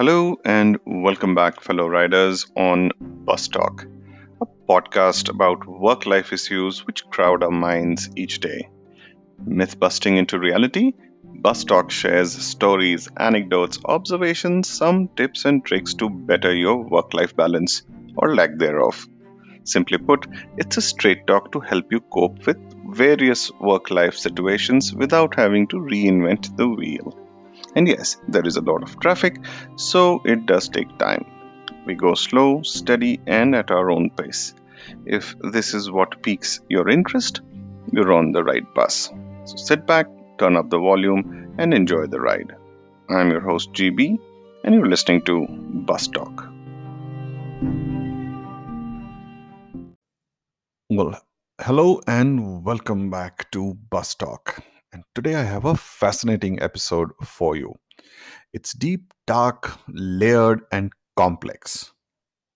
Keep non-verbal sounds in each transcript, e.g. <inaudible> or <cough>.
Hello and welcome back, fellow riders, on Bus Talk, a podcast about work life issues which crowd our minds each day. Myth busting into reality, Bus Talk shares stories, anecdotes, observations, some tips and tricks to better your work life balance or lack thereof. Simply put, it's a straight talk to help you cope with various work life situations without having to reinvent the wheel. And yes, there is a lot of traffic, so it does take time. We go slow, steady, and at our own pace. If this is what piques your interest, you're on the right bus. So sit back, turn up the volume, and enjoy the ride. I'm your host, GB, and you're listening to Bus Talk. Well, hello and welcome back to Bus Talk. And today I have a fascinating episode for you. It's deep, dark, layered, and complex.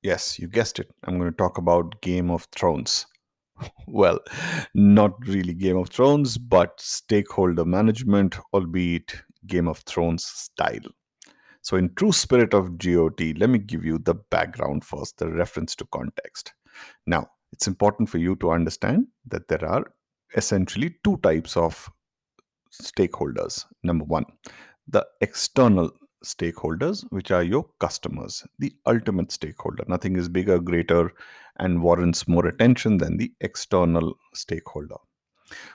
Yes, you guessed it. I'm going to talk about Game of Thrones. <laughs> well, not really Game of Thrones, but stakeholder management, albeit Game of Thrones style. So, in true spirit of GOT, let me give you the background first, the reference to context. Now, it's important for you to understand that there are essentially two types of stakeholders. Number one, the external stakeholders, which are your customers, the ultimate stakeholder. Nothing is bigger, greater, and warrants more attention than the external stakeholder.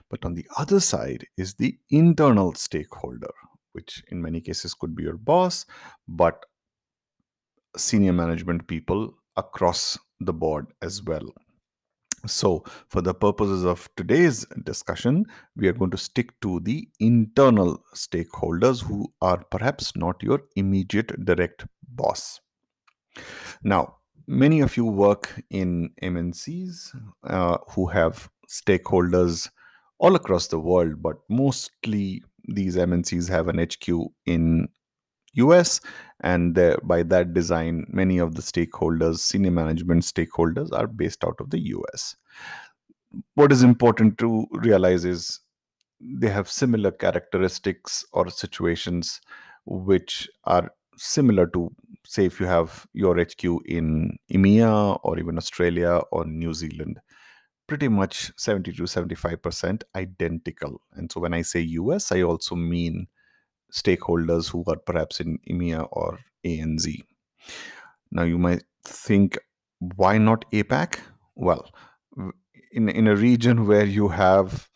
But on the other side is the internal stakeholder, which in many cases could be your boss, but senior management people across the board as well. So, for the purposes of today's discussion, we are going to stick to the internal stakeholders who are perhaps not your immediate direct boss. Now, many of you work in MNCs uh, who have stakeholders all across the world, but mostly these MNCs have an HQ in US and by that design many of the stakeholders senior management stakeholders are based out of the us what is important to realize is they have similar characteristics or situations which are similar to say if you have your hq in emea or even australia or new zealand pretty much 70 to 75% identical. And so when i say us i also mean stakeholders who are perhaps in EMEA or ANZ. Now, you might think, why not APAC? Well, in, in a region where you have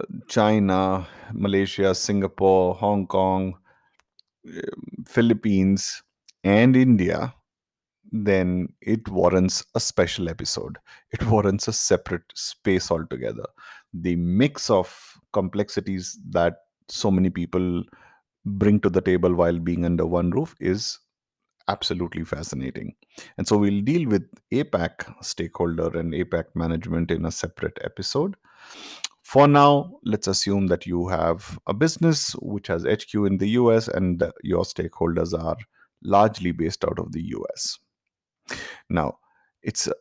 uh, China, Malaysia, Singapore, Hong Kong, um, Philippines, and India, then it warrants a special episode. It <laughs> warrants a separate space altogether. The mix of complexities that so many people bring to the table while being under one roof is absolutely fascinating. And so we'll deal with APAC stakeholder and APAC management in a separate episode. For now, let's assume that you have a business which has HQ in the US and your stakeholders are largely based out of the US. Now, it's uh,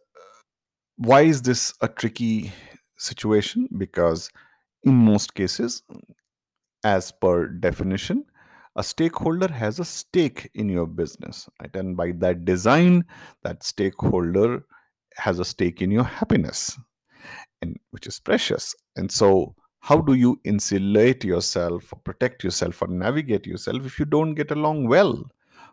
why is this a tricky situation? Because in most cases, as per definition, a stakeholder has a stake in your business right? And by that design that stakeholder has a stake in your happiness and which is precious. And so how do you insulate yourself or protect yourself or navigate yourself if you don't get along well?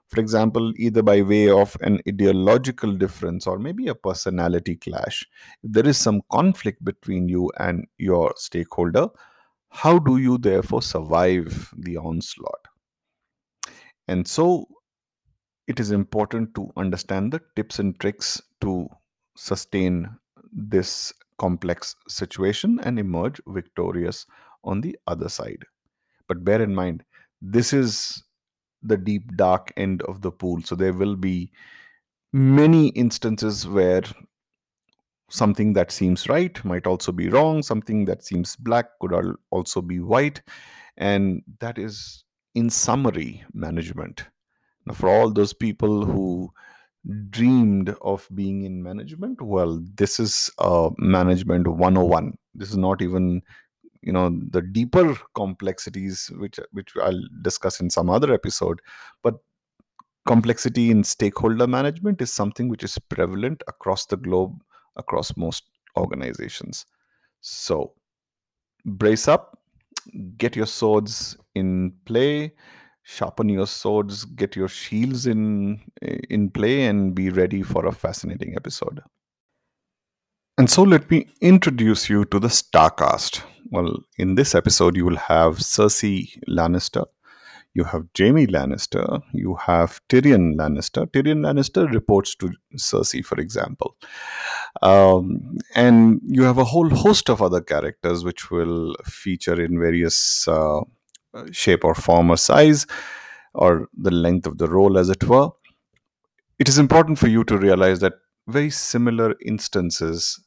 For example either by way of an ideological difference or maybe a personality clash. If there is some conflict between you and your stakeholder how do you therefore survive the onslaught and so it is important to understand the tips and tricks to sustain this complex situation and emerge victorious on the other side. But bear in mind, this is the deep, dark end of the pool. So there will be many instances where something that seems right might also be wrong, something that seems black could also be white. And that is in summary management now for all those people who dreamed of being in management well this is uh, management 101 this is not even you know the deeper complexities which which i'll discuss in some other episode but complexity in stakeholder management is something which is prevalent across the globe, across most organizations. So, brace up, get your swords in play, sharpen your swords, get your shields in eh, in play, and be ready for a fascinating episode. And so, let me introduce you to the Starcast. Well, in this episode, you will have Cersei Lannister, you have Jaime Lannister, you have Tyrion Lannister. Tyrion Lannister reports to Cersei, for example. Um, and you have a whole host of other characters which will feature in various uh, shape or form or size or the length of the role, as it were. It is important for you to realize that very similar instances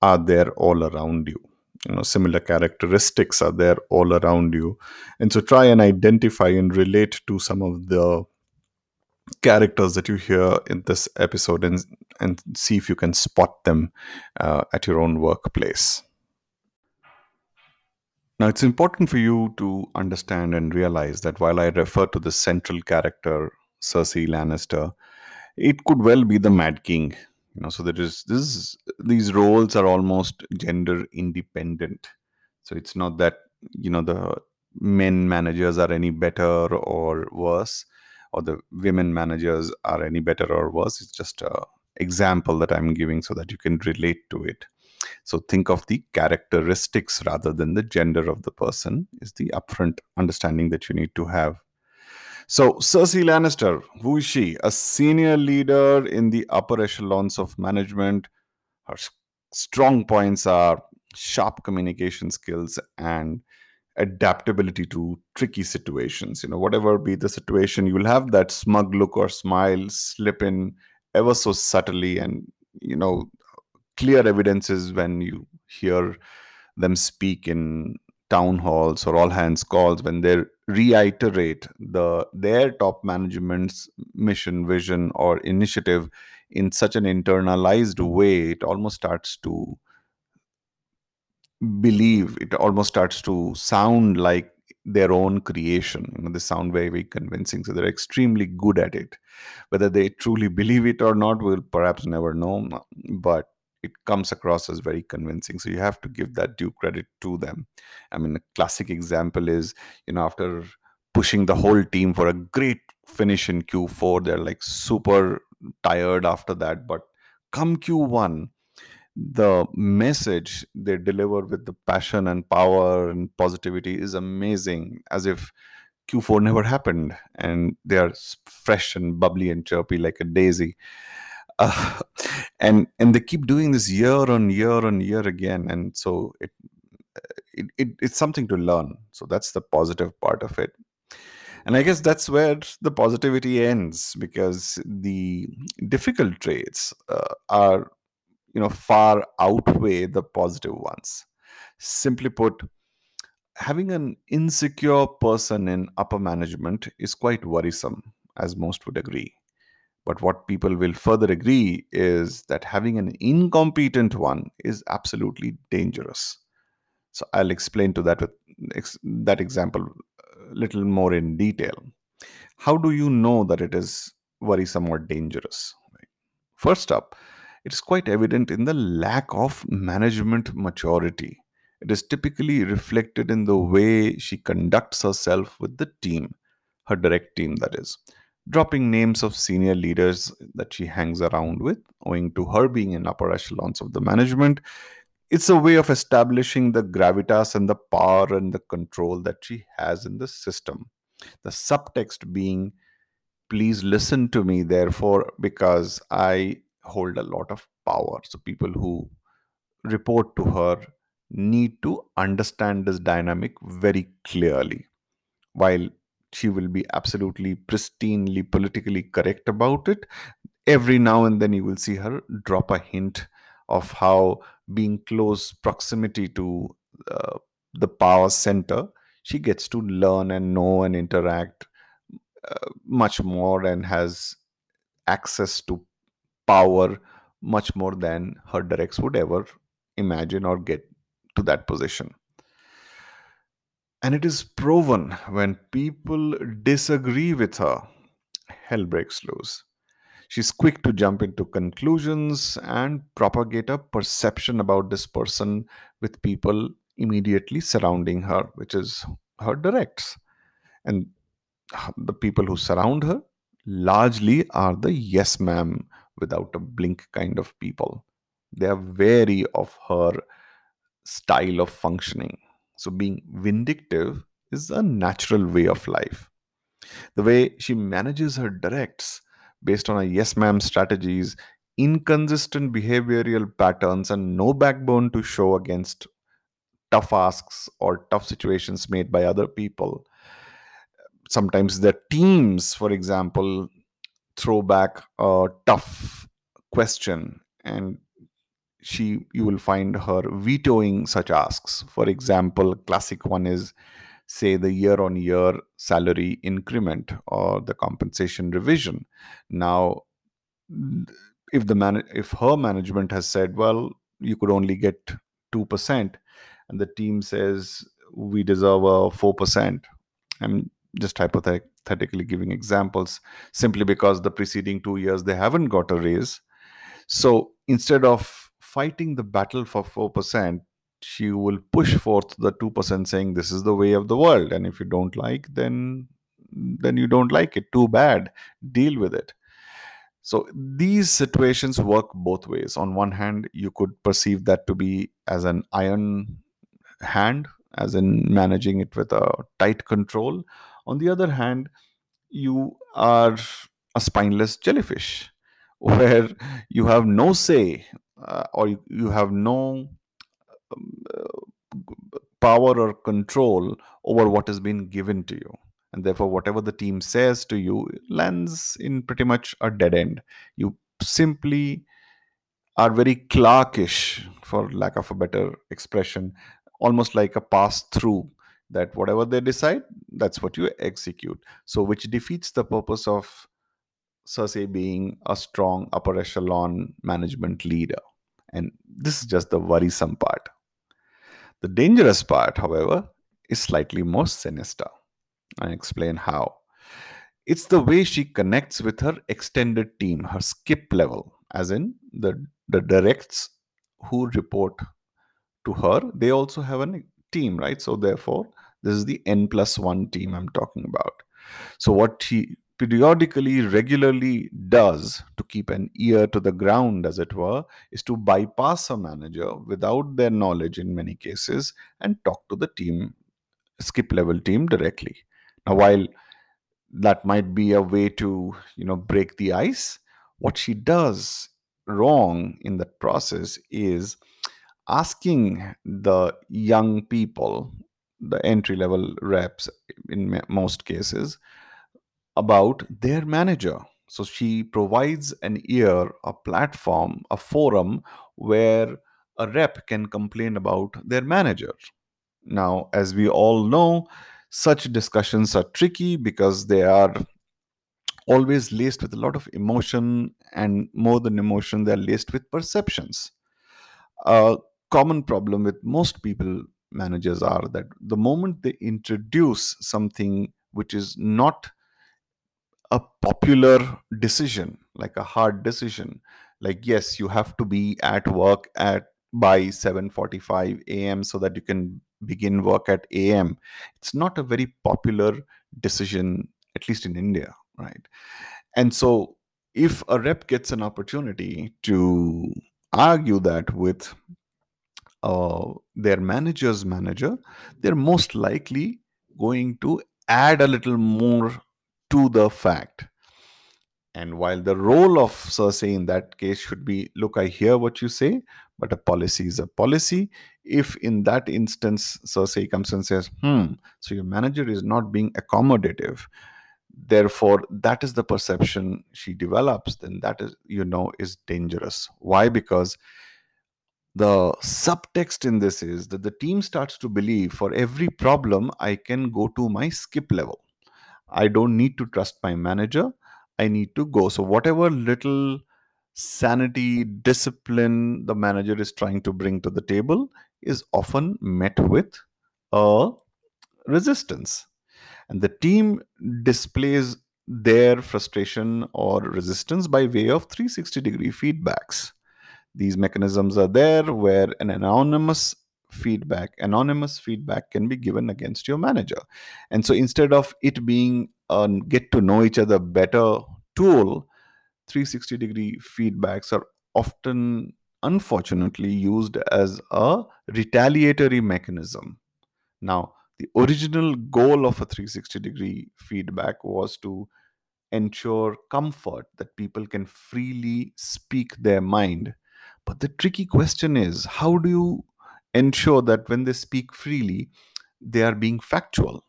are there all around you you know similar characteristics are there all around you. And so try and identify and relate to some of the characters that you hear in this episode and and see if you can spot them uh, at your own workplace. Now it's important for you to understand and realize that while i refer to the central character cersei lannister it could well be the mad king you know so there is this these roles are almost gender independent. So it's not that you know the men managers are any better or worse or the women managers are any better or worse. It's just a example that i'm giving so that you can relate to it. So think of the characteristics rather than the gender of the person is the upfront understanding that you need to have so, Cersei Lannister, who is she? A senior leader in the upper echelons of management. Her strong points are sharp communication skills and adaptability to tricky situations. You know, whatever be the situation, you will have that smug look or smile slip in ever so subtly, and you know, clear evidences when you hear them speak in town halls or all hands calls when they reiterate the their top management's mission vision or initiative in such an internalized way it almost starts to believe it almost starts to sound like their own creation you know they sound very very convincing so they're extremely good at it. Whether they truly believe it or not we'll perhaps never know but it comes across as very convincing. So you have to give that due credit to them. I mean a classic example is you know after pushing the whole team for a great finish in q4 they're like super tired after that. But come q1 the message they deliver with the passion and power and positivity is amazing as if q4 never happened. And they are fresh and bubbly and chirpy like a daisy and and they keep doing this year on year on year again. And so it, it, it it's something to learn. So that's the positive part of it. And i guess that's where the positivity ends because the difficult traits uh, are you know far outweigh the positive ones. Simply put having an insecure person in upper management is quite worrisome as most would agree but what people will further agree is that having an incompetent one is absolutely dangerous. So I'll explain to that with ex- that example a little more in detail. How do you know that it is worrisome or dangerous? First up, it is quite evident in the lack of management maturity. It is typically reflected in the way she conducts herself with the team, her direct team, that is dropping names of senior leaders that she hangs around with, owing to her being in upper echelons of the management. It's a way of establishing the gravitas and the power and the control that she has in the system. The subtext being, please listen to me, therefore, because I hold a lot of power. So people who report to her need to understand this dynamic very clearly. While she will be absolutely pristinely politically correct about it. Every now and then you will see her drop a hint of how being close proximity to uh, the power center, she gets to learn and know and interact uh, much more and has access to power much more than her directs would ever imagine or get to that position. And it is proven when people disagree with her, hell breaks loose. She's quick to jump into conclusions and propagate a perception about this person with people immediately surrounding her, which is her directs. And the people who surround her largely are the yes ma'am without a blink kind of people. They are wary of her style of functioning. So, being vindictive is a natural way of life. The way she manages her directs based on a yes ma'am strategies, inconsistent behavioral patterns, and no backbone to show against tough asks or tough situations made by other people. Sometimes the teams, for example, throw back a tough question and she you will find her vetoing such asks. For example classic one is say the year on year salary increment or the compensation revision. Now if the man if her management has said well you could only get 2% and the team says we deserve a 4% i'm just hypothetically giving examples simply because the preceding 2 years they haven't got a raise. So instead of fighting the battle for 4% she will push forth the 2% saying this is the way of the world. And if you don't like then then you don't like it. Too bad. Deal with it. So these situations work both ways. On one hand you could perceive that to be as an iron hand as in managing it with a tight control. On the other hand you are a spineless jellyfish <laughs> where you have no say uh, or you, you have no power or control over what has been given to you. And therefore whatever the team says to you lands in pretty much a dead end. You simply are very clarkish for lack of a better expression almost like a pass through that whatever they decide that's what you execute. So which defeats the purpose of Cersei being a strong upper echelon management leader and this is just the worrisome part the dangerous part, however, is slightly more sinister. I explain how. It's the way she connects with her extended team, her skip level, as in the, the directs who report to her. They also have a team, right? So, therefore, this is the N plus one team I'm talking about. So, what she periodically, regularly does to keep an ear to the ground, as it were, is to bypass a manager without their knowledge in many cases and talk to the team, skip level team directly. Now, while that might be a way to, you know, break the ice, what she does wrong in that process is asking the young people, the entry level reps in most cases, about their manager. So she provides an ear, a platform, a forum where a rep can complain about their manager. Now, as we all know, such discussions are tricky because they are always laced with a lot of emotion, and more than emotion, they're laced with perceptions. A common problem with most people managers are that the moment they introduce something which is not a popular decision like a hard decision like yes you have to be at work at by 7:45 a.m. so that you can begin work at a.m. It's not a very popular decision at least in India, right? And so if a rep gets an opportunity to argue that with uh, their manager's manager, they're most likely going to add a little more to the fact. And while the role of Cersei in that case should be look, I hear what you say, but a policy is a policy. If in that instance Cersei comes and says, hmm, so your manager is not being accommodative, therefore that is the perception she develops, then that is, you know, is dangerous. Why? Because the subtext in this is that the team starts to believe for every problem I can go to my skip level I don't need to trust my manager. I need to go. So, whatever little sanity, discipline the manager is trying to bring to the table is often met with a resistance. And the team displays their frustration or resistance by way of 360 degree feedbacks. These mechanisms are there where an anonymous feedback, anonymous feedback can be given against your manager. And so instead of it being a get to know each other better tool, 360 degree feedbacks are often unfortunately used as a retaliatory mechanism. Now, the original goal of a 360 degree feedback was to ensure comfort that people can freely speak their mind. But the tricky question is how do you ensure that when they speak freely, they are being factual?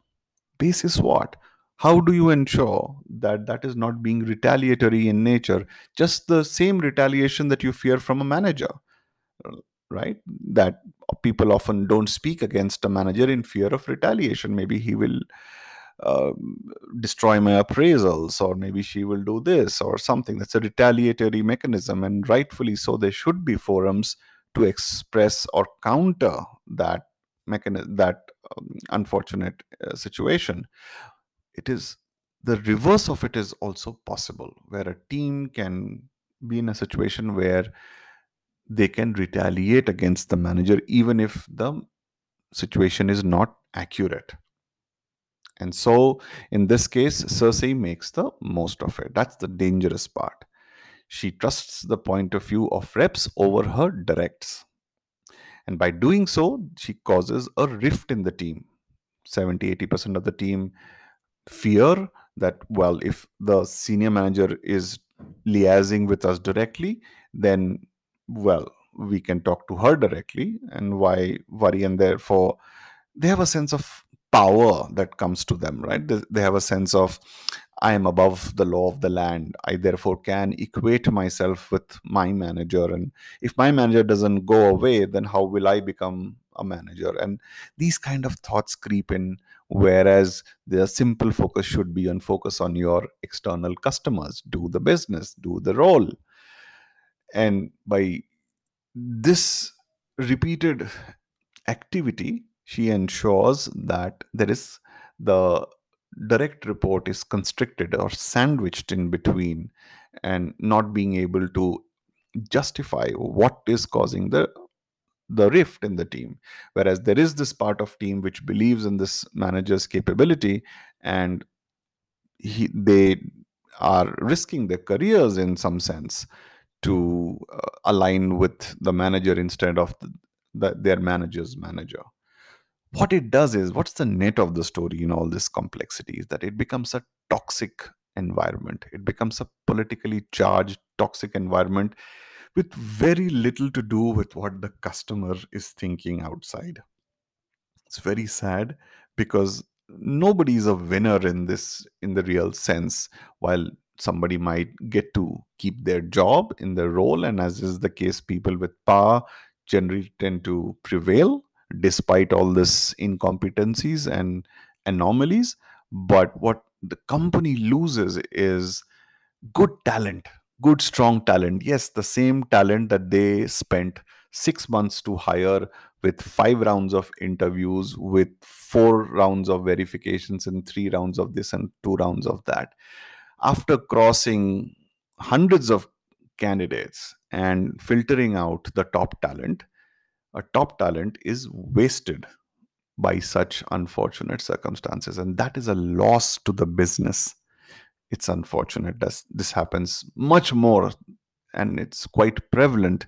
Basis what? How do you ensure that that is not being retaliatory in nature? Just the same retaliation that you fear from a manager, right? That people often don't speak against a manager in fear of retaliation. Maybe he will uh, destroy my appraisals, or maybe she will do this or something. That's a retaliatory mechanism, and rightfully so. There should be forums to express or counter that that um, unfortunate uh, situation. It is the reverse of it is also possible, where a team can be in a situation where they can retaliate against the manager even if the situation is not accurate. And so, in this case, Cersei makes the most of it. That's the dangerous part. She trusts the point of view of reps over her directs. And by doing so, she causes a rift in the team. 70 80% of the team fear that, well, if the senior manager is liaising with us directly, then, well, we can talk to her directly and why worry and therefore they have a sense of power that comes to them right they, have a sense of i am above the law of the land. I therefore can equate myself with my manager. And if my manager doesn't go away then how will i become a manager? And these kind of thoughts creep in whereas the simple focus should be on focus on your external customers. Do the business do the role. And by this repeated activity she ensures that there is the direct report is constricted or sandwiched in between and not being able to justify what is causing the the rift in the team. Whereas there is this part of team which believes in this manager's capability and he, they are risking their careers in some sense to uh, align with the manager instead of the, the, their manager's manager what it does is what's the net of the story in all this complexity is that it becomes a toxic environment. It becomes a politically charged toxic environment with very little to do with what the customer is thinking outside. It's very sad because nobody is a winner in this in the real sense while somebody might get to keep their job in their role and as is the case people with power generally tend to prevail despite all this incompetencies and anomalies. But what the company loses is good talent good strong talent. Yes the same talent that they spent 6 months to hire with 5 rounds of interviews with 4 rounds of verifications and 3 rounds of this and 2 rounds of that. After crossing hundreds of candidates and filtering out the top talent a top talent is wasted by such unfortunate circumstances and that is a loss to the business. It's unfortunate. That this happens much more and it's quite prevalent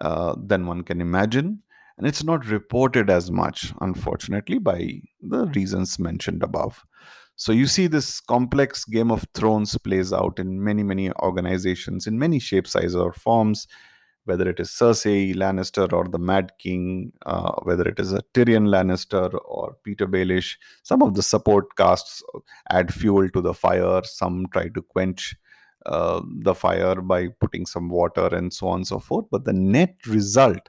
uh, than one can imagine and it's not reported as much unfortunately by the reasons mentioned above. So you see this complex game of thrones plays out in many many organizations in many shapes sizes or forms whether it is Cersei Lannister or the Mad King, uh, whether it is a Tyrion Lannister or Petyr Baelish. Some of the support casts add fuel to the fire. Some try to quench uh, the fire by putting some water and so on and so forth. But the net result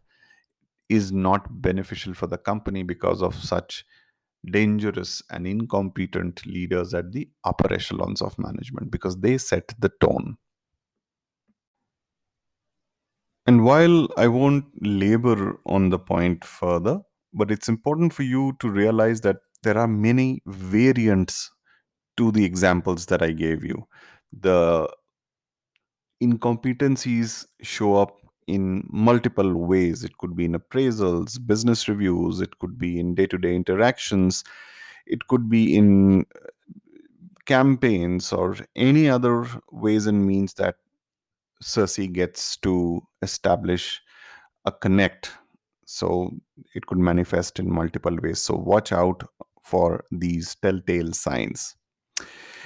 is not beneficial for the company because of such dangerous and incompetent leaders at the upper echelons of management because they set the tone. And while I won't labor on the point further, but it's important for you to realize that there are many variants to the examples that I gave you. The incompetencies show up in multiple ways. It could be in appraisals, business reviews, it could be in day to day interactions, it could be in campaigns or any other ways and means that Cersei gets to establish a connect. So it could manifest in multiple ways. So watch out for these telltale signs.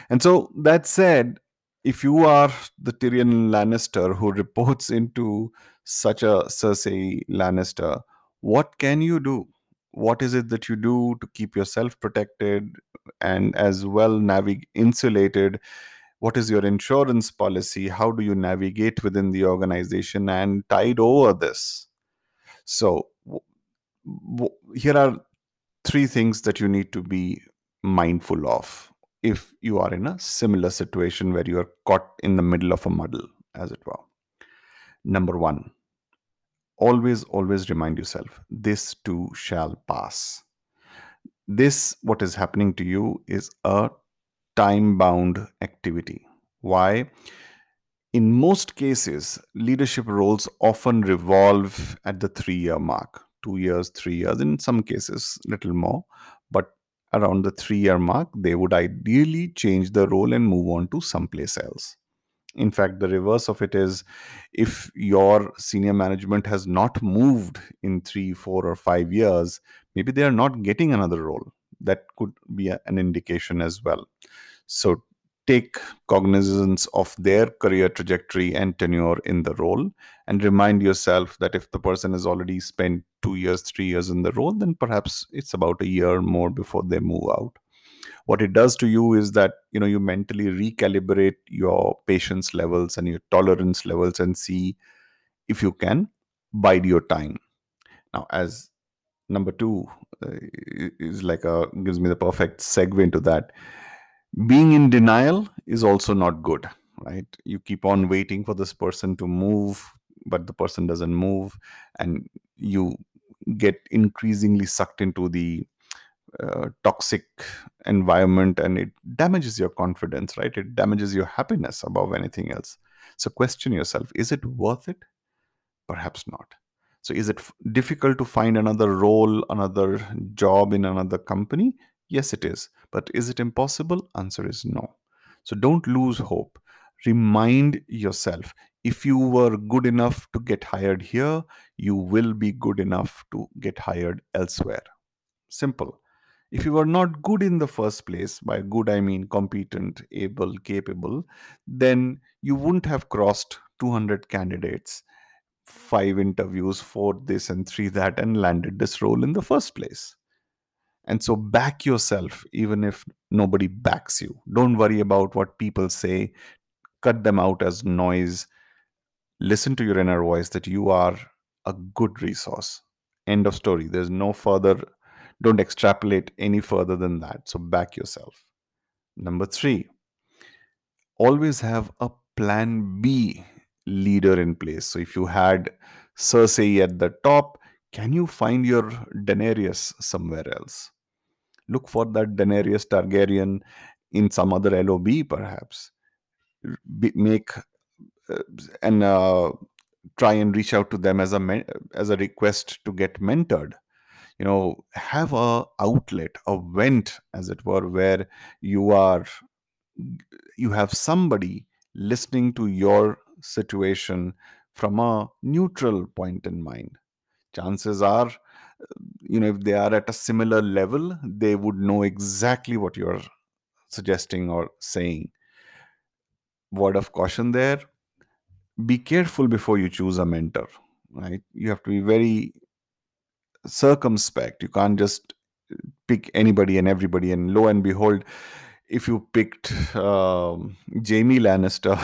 And so that said, if you are the Tyrion Lannister who <laughs> reports into such a Cersei Lannister, what can you do? What is it that you do to keep yourself protected and as well navig- insulated? What is your insurance policy? How do you navigate within the organization and tide over this? So, w- w- here are three things that you need to be mindful of if you are in a similar situation where you are caught in the middle of a muddle, as it were. Number one, always, always remind yourself this too shall pass. This, what is happening to you, is a time bound activity. Why? In most cases, leadership roles often revolve at the three year mark two years, three years, in some cases, little more. But around the three year mark, they would ideally change the role and move on to someplace else. In fact, the reverse of it is if your senior management has not moved in three, four, or five years, maybe they are not getting another role. That could be a- an indication as well. So take cognizance of their career trajectory and tenure in the role and remind yourself that if the person has already spent two years, three years in the role, then perhaps it's about a year more before they move out. What it does to you is that you know you mentally recalibrate your patience levels and your tolerance levels and see if you can bide your time. Now, as number two uh, is like a gives me the perfect segue into that. Being in denial is also not good right? You keep on waiting for this person to move but the person doesn't move and you get increasingly sucked into the uh, toxic environment and it damages your confidence right? It damages your happiness above anything else. So question yourself is it worth it? Perhaps not so is it f- difficult to find another role another job in another company? Yes it is. But is it impossible? Answer is no. So don't lose hope. Remind yourself if you were good enough to get hired here you will be good enough to get hired elsewhere. Simple. If you were not good in the first place by good i mean competent able capable then you wouldn't have crossed 200 candidates five interviews four this and three that and landed this role in the first place. And so back yourself even if nobody backs you. Don't worry about what people say. Cut them out as noise. Listen to your inner voice that you are a good resource. End of story. There's no further don't extrapolate any further than that. So back yourself. Number 3 always have a plan b leader in place. So if you had cersei at the top can you find your daenerys somewhere else? Look for that daenerys targaryen in some other lob perhaps. Be, make uh, and uh, try and reach out to them as a men- as a request to get mentored. You know have a outlet a vent as it were where you are you have somebody listening to your situation from a neutral point in mind. Chances are you know if they are at a similar level they would know exactly what you're suggesting or saying. Word of caution there be careful before you choose a mentor right? You have to be very circumspect. You can't just pick anybody and everybody and lo and behold if you picked um, Jaime Lannister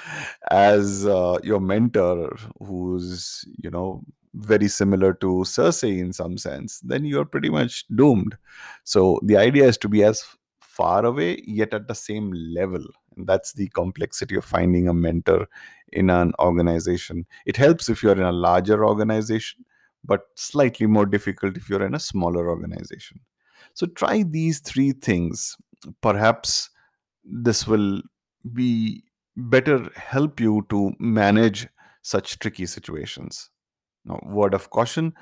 <laughs> as uh, your mentor, who's you know very similar to Cersei in some sense, then you're pretty much doomed. So the idea is to be as far away yet at the same level, and that's the complexity of finding a mentor in an organization. It helps if you're in a larger organization, but slightly more difficult if you're in a smaller organization. So try these three things perhaps this will be better help you to manage such tricky situations. Now, word of caution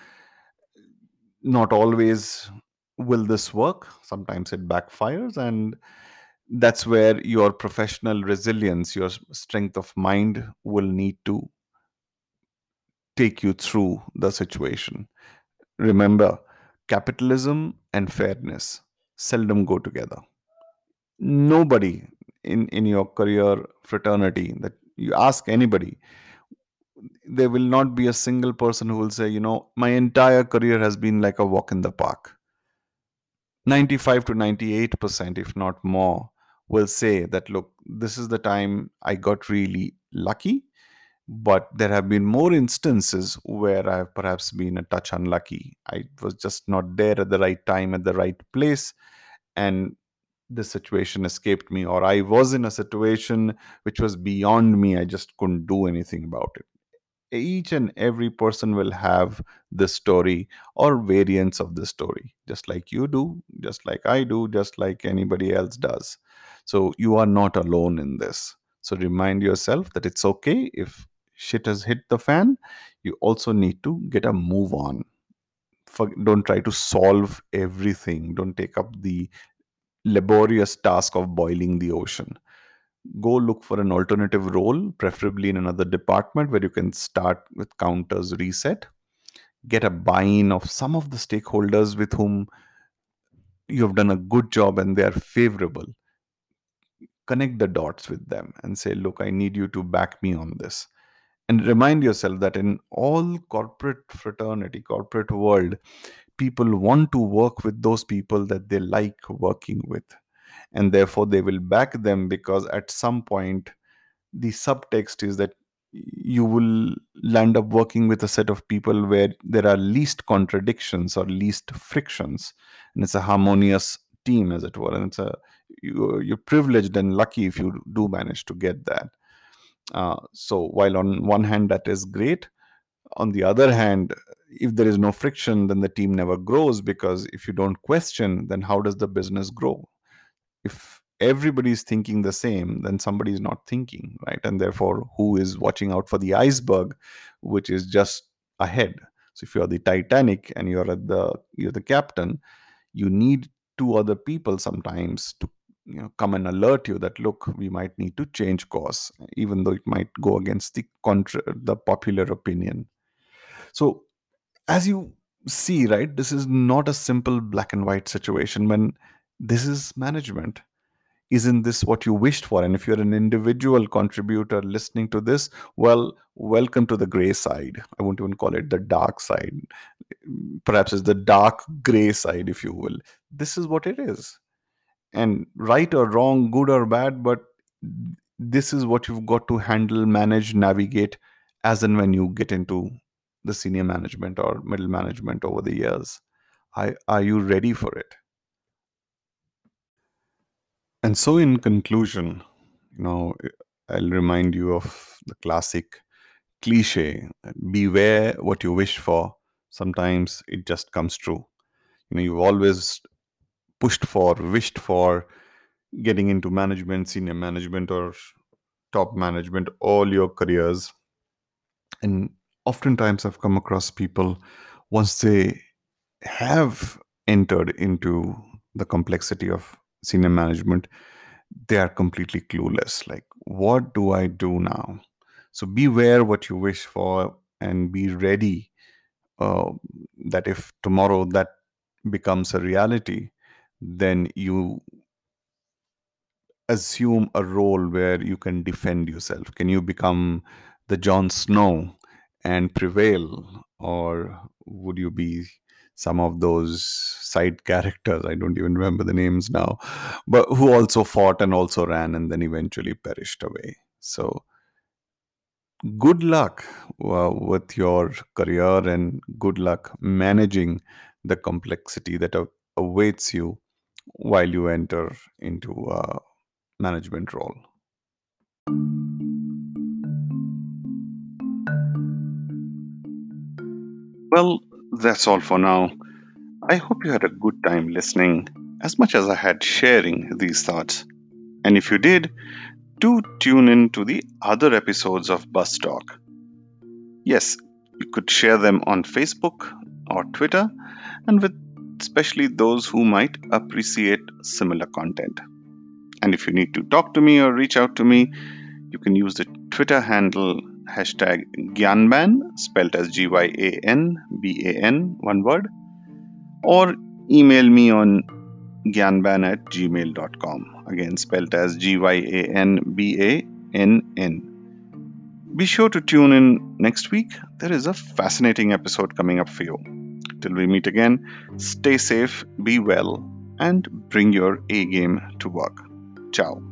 not always will this work. Sometimes it backfires, and that's where your professional resilience, your strength of mind will need to take you through the situation. Remember, capitalism and fairness seldom go together. Nobody in, in your career fraternity that you ask anybody, there will not be a single person who will say, you know, my entire career has been like a walk in the park. 95 to 98%, if not more, will say that, look, this is the time I got really lucky but there have been more instances where I've perhaps been a touch unlucky. I was just not there at the right time, at the right place, and the situation escaped me, or I was in a situation which was beyond me. I just couldn't do anything about it. Each and every person will have this story or variants of the story, just like you do, just like I do, just like anybody else does. So you are not alone in this. So remind yourself that it's okay if shit has hit the fan, you also need to get a move on. Don't try to solve everything. Don't take up the laborious task of boiling the ocean. Go look for an alternative role, preferably in another department where you can start with counters reset. Get a buy in of some of the stakeholders with whom you have done a good job and they are favorable. Connect the dots with them and say, Look, I need you to back me on this and remind yourself that in all corporate fraternity corporate world people want to work with those people that they like working with. And therefore they will back them because at some point the subtext is that you will land up working with a set of people where there are least contradictions or least frictions. And it's a harmonious team as it were. And it's a you, you're privileged and lucky if you do manage to get that. Uh, so while on one hand that is great, on the other hand, if there is no friction, then the team never grows because if you don't question, then how does the business grow? If everybody is thinking the same, then somebody is not thinking, right? And therefore, who is watching out for the iceberg, which is just ahead? So if you're the Titanic and you're at the you're the captain, you need two other people sometimes to you know come and alert you that look we might need to change course even though it might go against the contra- the popular opinion so as you see right this is not a simple black and white situation when this is management. Isn't this what you wished for? And if you're an individual contributor listening to this well welcome to the gray side. I won't even call it the dark side. Perhaps it's the dark gray side if you will. This is what it is. And right or wrong good or bad but this is what you've got to handle manage navigate as and when you get into the senior management or middle management over the years I, are you ready for it and so in conclusion you know i'll remind you of the classic cliche beware what you wish for sometimes it just comes true you know you've always pushed for, wished for getting into management, senior management, or top management all your careers. And oftentimes I've come across people once they have entered into the complexity of senior management, they are completely clueless. Like, what do I do now? So beware what you wish for and be ready uh, that if tomorrow that becomes a reality, then you assume a role where you can defend yourself. Can you become the Jon Snow and prevail? Or would you be some of those side <laughs> characters? I don't even remember the names now, but who also fought and also ran and then eventually perished away. So, good luck uh, with your career and good luck managing the complexity that awaits you while you enter into a management role. Well, that's all for now. I hope you had a good time listening as much as I had sharing these thoughts. And if you did, do tune in to the other episodes of Bus Talk. Yes, you could share them on Facebook or Twitter, and with especially those who might appreciate similar content. And if you need to talk to me or reach out to me, you can use the Twitter handle hashtag Gyanban, spelled as G Y A N B A N, one word, or email me on gyanban at gmail.com, again spelled as G Y A N B A N N. Be sure to tune in next week. There is a fascinating episode coming up for you. Till we meet again, stay safe, be well, and bring your A game to work. Ciao.